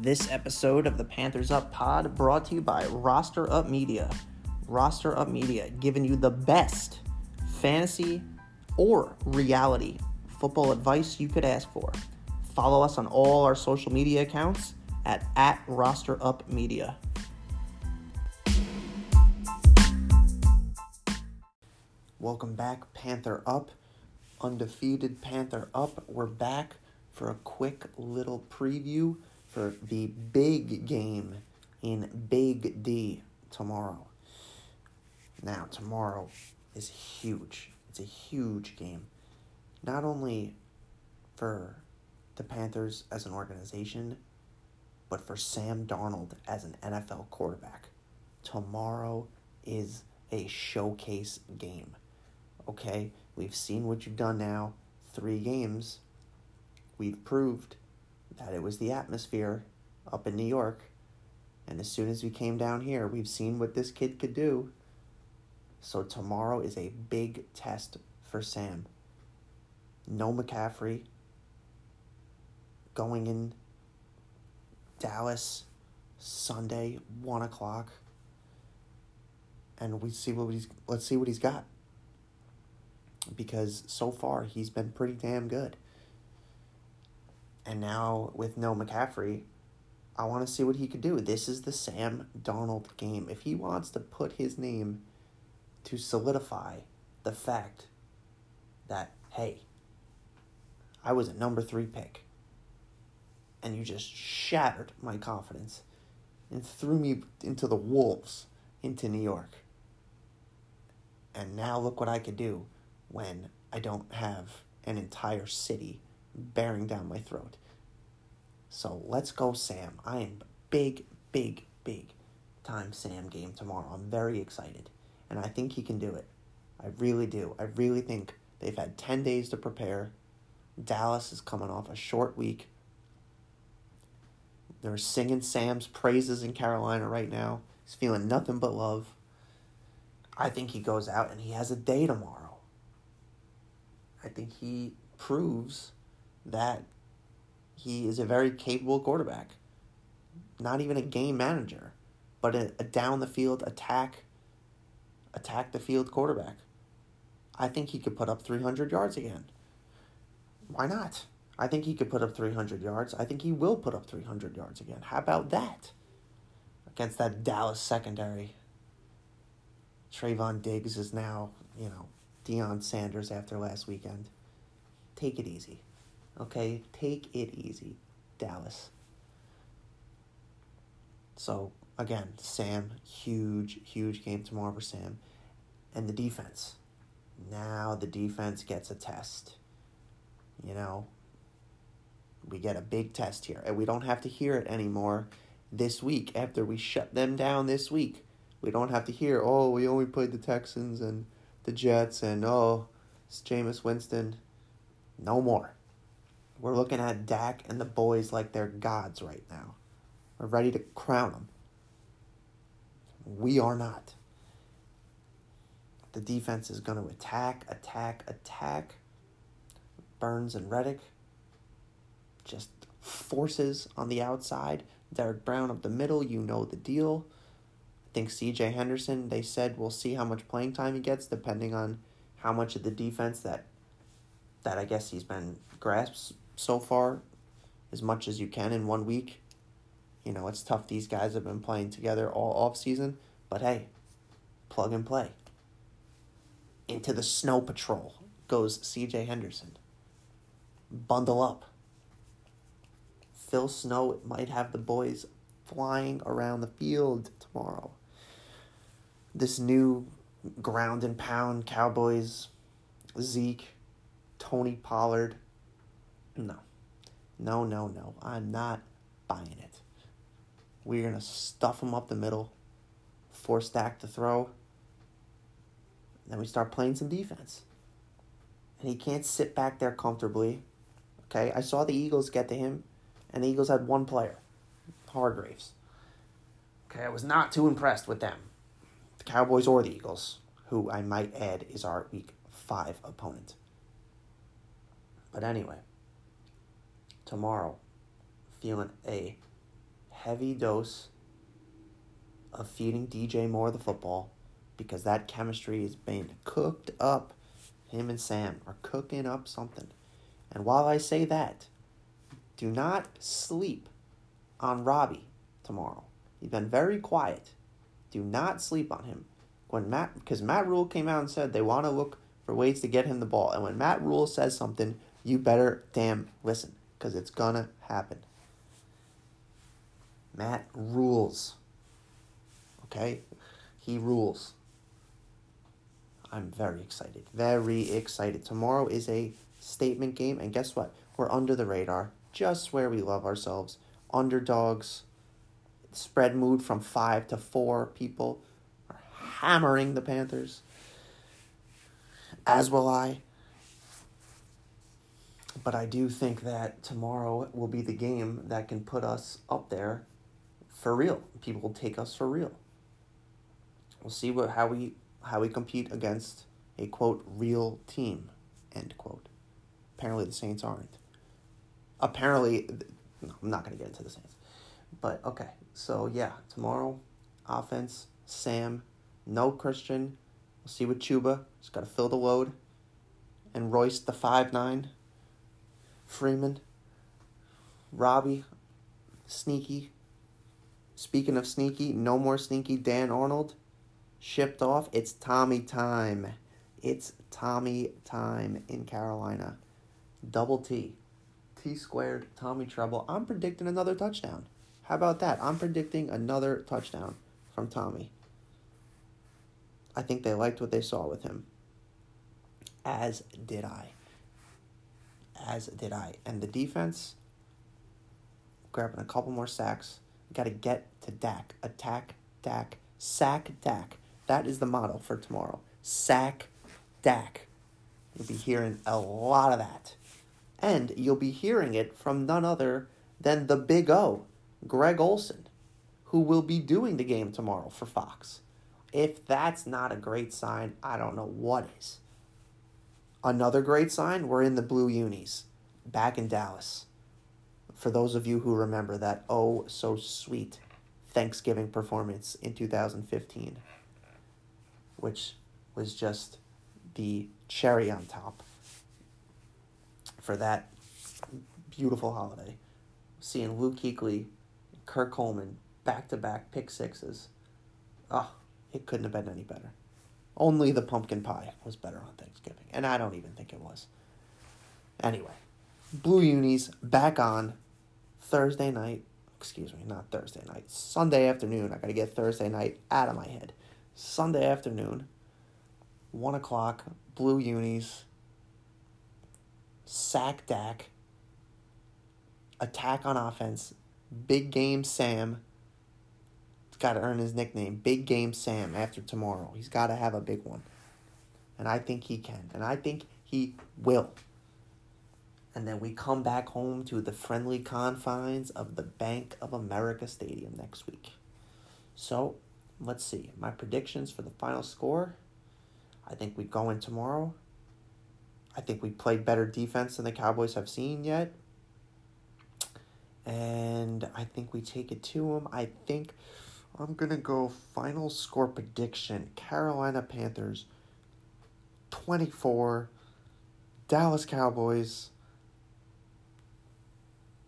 This episode of the Panthers Up Pod brought to you by Roster Up Media. Roster Up Media giving you the best fantasy or reality football advice you could ask for. Follow us on all our social media accounts at, at Roster Up Media. Welcome back, Panther Up. Undefeated Panther Up. We're back for a quick little preview for the big game in Big D tomorrow. Now, tomorrow is huge. It's a huge game. Not only for the Panthers as an organization, but for Sam Darnold as an NFL quarterback. Tomorrow is a showcase game. Okay? We've seen what you've done now. Three games. We've proved that it was the atmosphere up in New York. And as soon as we came down here, we've seen what this kid could do. So tomorrow is a big test for Sam. No McCaffrey. Going in Dallas Sunday, one o'clock. And we see what he's let's see what he's got. Because so far he's been pretty damn good. And now with no McCaffrey, I want to see what he could do. This is the Sam Darnold game. If he wants to put his name to solidify the fact that, hey, I was a number three pick, and you just shattered my confidence and threw me into the wolves into New York. And now look what I could do when I don't have an entire city bearing down my throat. So let's go, Sam. I am big, big, big time Sam game tomorrow. I'm very excited. And I think he can do it. I really do. I really think they've had 10 days to prepare. Dallas is coming off a short week. They're singing Sam's praises in Carolina right now. He's feeling nothing but love. I think he goes out and he has a day tomorrow. I think he proves that he is a very capable quarterback. Not even a game manager, but a, a down the field attack, attack the field quarterback. I think he could put up 300 yards again. Why not? I think he could put up 300 yards. I think he will put up 300 yards again. How about that? Against that Dallas secondary. Trevon Diggs is now, you know, Deion Sanders after last weekend. Take it easy. Okay, take it easy, Dallas. So, again, Sam, huge, huge game tomorrow for Sam. And the defense. Now the defense gets a test. You know, we get a big test here. And we don't have to hear it anymore this week after we shut them down this week. We don't have to hear, oh, we only played the Texans and the Jets and, oh, it's Jameis Winston. No more. We're looking at Dak and the boys like they're gods right now. We're ready to crown them. We are not. The defense is going to attack, attack, attack. Burns and Reddick just forces on the outside. Derrick Brown up the middle, you know the deal. I think CJ Henderson, they said we'll see how much playing time he gets depending on how much of the defense that that I guess he's been grasped so far as much as you can in one week. You know, it's tough. These guys have been playing together all off season, but hey, plug and play. Into the snow patrol goes CJ Henderson. Bundle up. Phil Snow might have the boys flying around the field tomorrow. This new ground and pound Cowboys, Zeke, Tony Pollard, no. No, no, no. I'm not buying it. We're going to stuff them up the middle, force stack to throw. Then we start playing some defense. And he can't sit back there comfortably. Okay, I saw the Eagles get to him, and the Eagles had one player, Hargraves. Okay, I was not too impressed with them, the Cowboys or the Eagles, who I might add is our week five opponent. But anyway, tomorrow feeling a heavy dose of feeding DJ Moore the football because that chemistry is being cooked up. Him and Sam are cooking up something. And while I say that, do not sleep on Robbie tomorrow. He's been very quiet. Do not sleep on him. When Matt, because Matt Rhule came out and said they want to look for ways to get him the ball, and when Matt Rhule says something, you better damn listen, because it's gonna happen. Matt rules. Okay, he rules. I'm very excited. Very excited. Tomorrow is a statement game, and guess what? We're under the radar, just where we love ourselves. Underdogs spread mood from five to four people are hammering the Panthers. As will I. But I do think that tomorrow will be the game that can put us up there for real. People will take us for real. We'll see what how we how we compete against a quote real team end quote. Apparently the Saints aren't. Apparently, no, I'm not gonna get into the Saints. But okay, so yeah, tomorrow, offense, Sam, no Christian. We'll see with Chuba. Just got to fill the load. And Royce, the five nine. Freeman. Robbie, sneaky. Speaking of sneaky, no more sneaky. Dan Arnold, shipped off. It's Tommy time. It's Tommy time in Carolina. Double T. T squared, Tommy Tremble. I'm predicting another touchdown. How about that? I'm predicting another touchdown from Tommy. I think they liked what they saw with him. As did I. As did I. And the defense, grabbing a couple more sacks. Got to get to Dak. Attack Dak. Sack Dak. That is the motto for tomorrow. Sack Dak. You'll be hearing a lot of that. And you'll be hearing it from none other than the Big O, Greg Olsen, who will be doing the game tomorrow for Fox. If that's not a great sign, I don't know what is. Another great sign, we're in the Blue Unis, back in Dallas. For those of you who remember that oh so sweet Thanksgiving performance in 2015, which was just the cherry on top for that beautiful holiday. Seeing Luke Kuechly Kurt Coleman, back to back pick sixes. Oh, it couldn't have been any better. Only the pumpkin pie was better on Thanksgiving, and I don't even think it was. Anyway, Blue Unis back on Thursday night. Excuse me, not Thursday night. Sunday afternoon. I gotta get Thursday night out of my head. Sunday afternoon, one o'clock. Blue Unis. Sack Dak. Attack on offense. Big Game Sam. Got to earn his nickname. Big Game Sam after tomorrow. He's got to have a big one. And I think he can. And I think he will. And then we come back home to the friendly confines of the Bank of America Stadium next week. So, let's see. My predictions for the final score. I think we go in tomorrow. I think we played better defense than the Cowboys have seen yet and I think we take it to them. I think I'm going to go final score prediction Carolina Panthers 24, Dallas Cowboys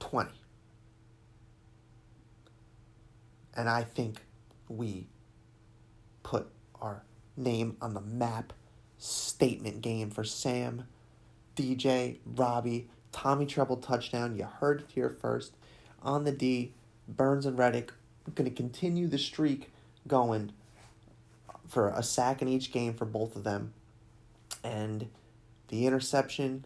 20. And I think we put our name on the map. Statement game for Sam, DJ, Robbie, Tommy Tremble touchdown. You heard it here first on the D, Burns and Reddick going to continue the streak going for a sack in each game for both of them. And the interception,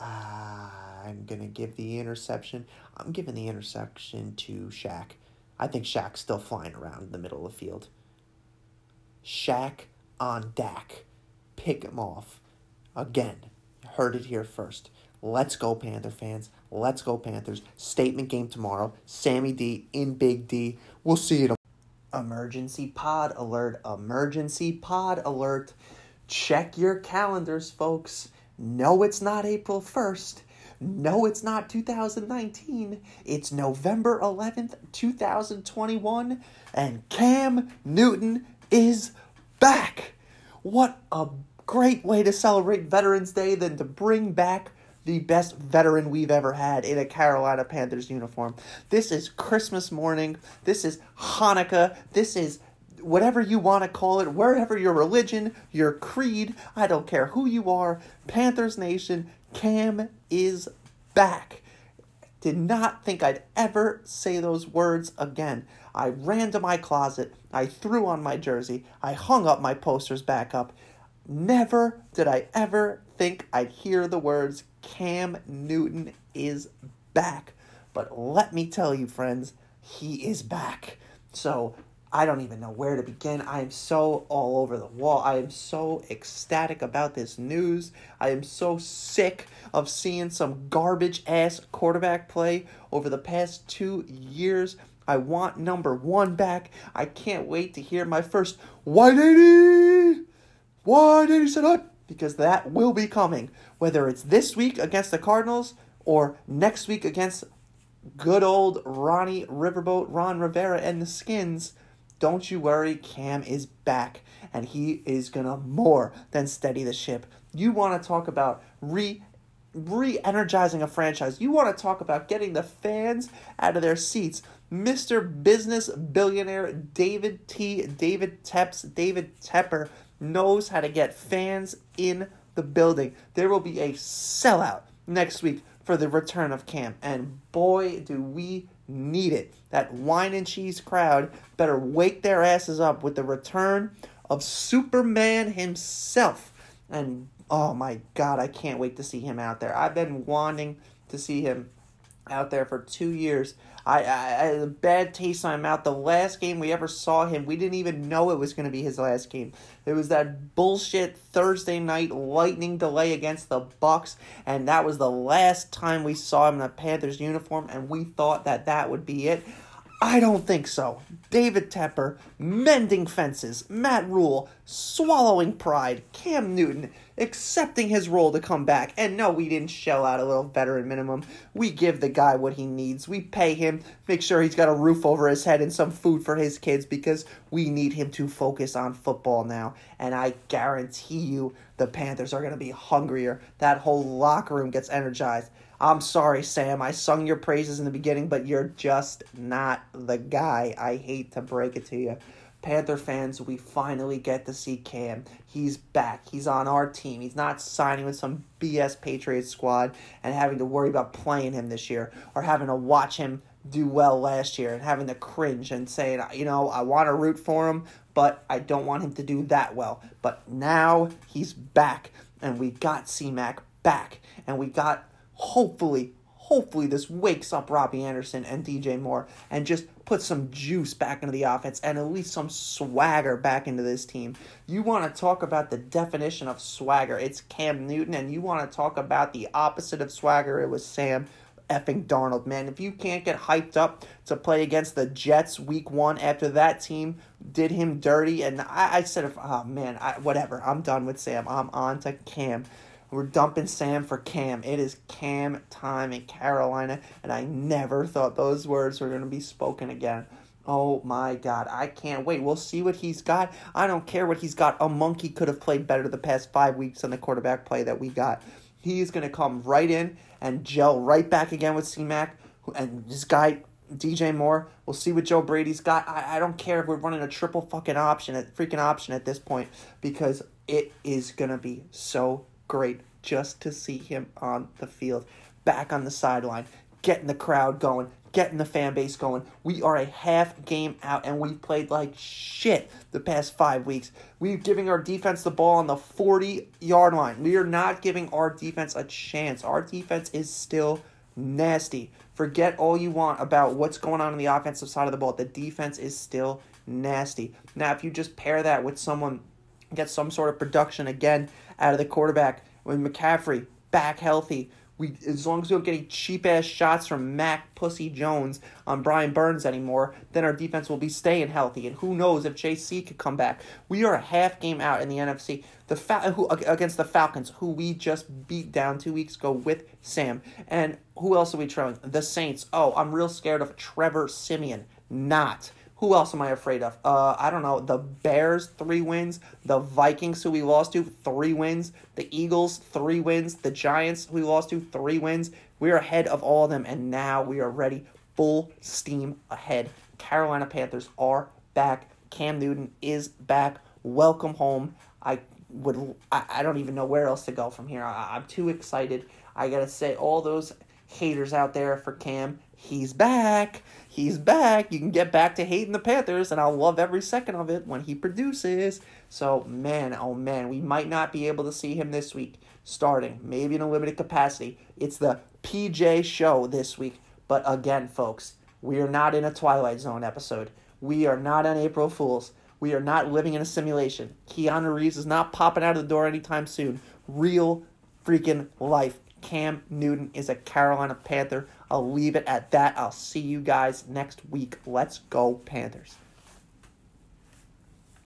uh, I'm going to give the interception. I'm giving the interception to Shaq. I think Shaq's still flying around in the middle of the field. Shaq on Dak. Pick him off. Again, heard it here first. Let's go, Panther fans. Let's go, Panthers. Statement game tomorrow. Sammy D in Big D. We'll see you tomorrow. Emergency pod alert. Emergency pod alert. Check your calendars, folks. No, it's not April 1st, No, it's not 2019. It's November 11th, 2021, and Cam Newton is back. What a great way to celebrate Veterans Day than to bring back the best veteran we've ever had in a Carolina Panthers uniform. This is Christmas morning. This is Hanukkah. This is whatever you want to call it, wherever your religion, your creed, I don't care who you are, Panthers Nation, Cam is back. Did not think I'd ever say those words again. I ran to my closet, I threw on my jersey, I hung up my posters back up. Never did I ever think I'd hear the words Cam Newton is back. But let me tell you, friends, he is back. So I don't even know where to begin. I am so all over the wall. I am so ecstatic about this news. I am so sick of seeing some garbage ass quarterback play over the past two years. I want number one back. I can't wait to hear my first White 80! White 80 set up! Because that will be coming. Whether it's this week against the Cardinals or next week against good old Ronnie Riverboat, Ron Rivera, and the Skins don't you worry, Cam is back and he is gonna more than steady the ship. You want to talk about re re-energizing a franchise. You want to talk about getting the fans out of their seats. Mr. Business Billionaire David T. David Tepes, David Tepper knows how to get fans in the building. There will be a sellout next week for the return of Cam. And boy, do we need it. That wine and cheese crowd better wake their asses up with the return of Superman himself. And oh my god, I can't wait to see him out there. I've been wanting to see him out there for two years. I, I, I had a bad taste in my mouth. The last game we ever saw him, we didn't even know it was going to be his last game. It was that bullshit Thursday night lightning delay against the Bucks, and that was the last time we saw him in a Panthers uniform, and we thought that that would be it. I don't think so. David Tepper, mending fences, Matt Rhule, swallowing pride, Cam Newton, accepting his role to come back. And no, we didn't shell out a little veteran minimum. We give the guy what he needs. We pay him, make sure he's got a roof over his head and some food for his kids because we need him to focus on football now. And I guarantee you the Panthers are going to be hungrier. That whole locker room gets energized. I'm sorry, Sam. I sung your praises in the beginning, but you're just not the guy. I hate to break it to you. Panther fans, we finally get to see Cam. He's back. He's on our team. He's not signing with some BS Patriots squad and having to worry about playing him this year or having to watch him do well last year and having to cringe and saying, you know, I want to root for him, but I don't want him to do that well. But now he's back, and we got C-Mac back, and we got hopefully, hopefully this wakes up Robbie Anderson and DJ Moore and just put some juice back into the offense and at least some swagger back into this team. You want to talk about the definition of swagger, it's Cam Newton, and you want to talk about the opposite of swagger, it was Sam effing Darnold, man. If you can't get hyped up to play against the Jets week one after that team did him dirty, and I, I said, oh man, I, whatever, I'm done with Sam. I'm on to Cam. We're dumping Sam for Cam. It is Cam time in Carolina, and I never thought those words were going to be spoken again. Oh my God, I can't wait. We'll see what he's got. I don't care what he's got. A monkey could have played better the past five weeks on the quarterback play that we got. He's going to come right in and gel right back again with C-Mac. And this guy, DJ Moore, we'll see what Joe Brady's got. I, I don't care if we're running a triple fucking option, a freaking option at this point, because it is going to be so great just to see him on the field, back on the sideline, getting the crowd going, getting the fan base going. We are a half game out and we've played like shit the past five weeks. We're giving our defense the ball on the 40 yard line. We are not giving our defense a chance. Our defense is still nasty. Forget all you want about what's going on on the offensive side of the ball. The defense is still nasty. Now, if you just pair that with someone, get some sort of production again out of the quarterback, with McCaffrey back healthy, We as long as we don't get any cheap ass shots from Mac Pussy Jones on Brian Burns anymore, then our defense will be staying healthy. And who knows if JC could come back? We are a half game out in the NFC. The Fal- who against the Falcons, who we just beat down two weeks ago with Sam. And who else are we trailing? The Saints. Oh, I'm real scared of Trevor Siemian. Not. Who else am I afraid of? Uh, I don't know. The Bears, three wins. The Vikings, who we lost to, three wins. The Eagles, three wins. The Giants, who we lost to, three wins. We're ahead of all of them, and now we are ready, full steam ahead. Carolina Panthers are back. Cam Newton is back. Welcome home. I would. I, I don't even know where else to go from here. I, I'm too excited. I gotta say, all those haters out there for Cam, he's back. He's back. You can get back to hating the Panthers, and I'll love every second of it when he produces. So, man, oh man, we might not be able to see him this week starting, maybe in a limited capacity. It's the PJ show this week. But again, folks, we are not in a Twilight Zone episode. We are not on April Fools. We are not living in a simulation. Keanu Reeves is not popping out of the door anytime soon. Real freaking life. Cam Newton is a Carolina Panther. I'll leave it at that. I'll see you guys next week. Let's go, Panthers.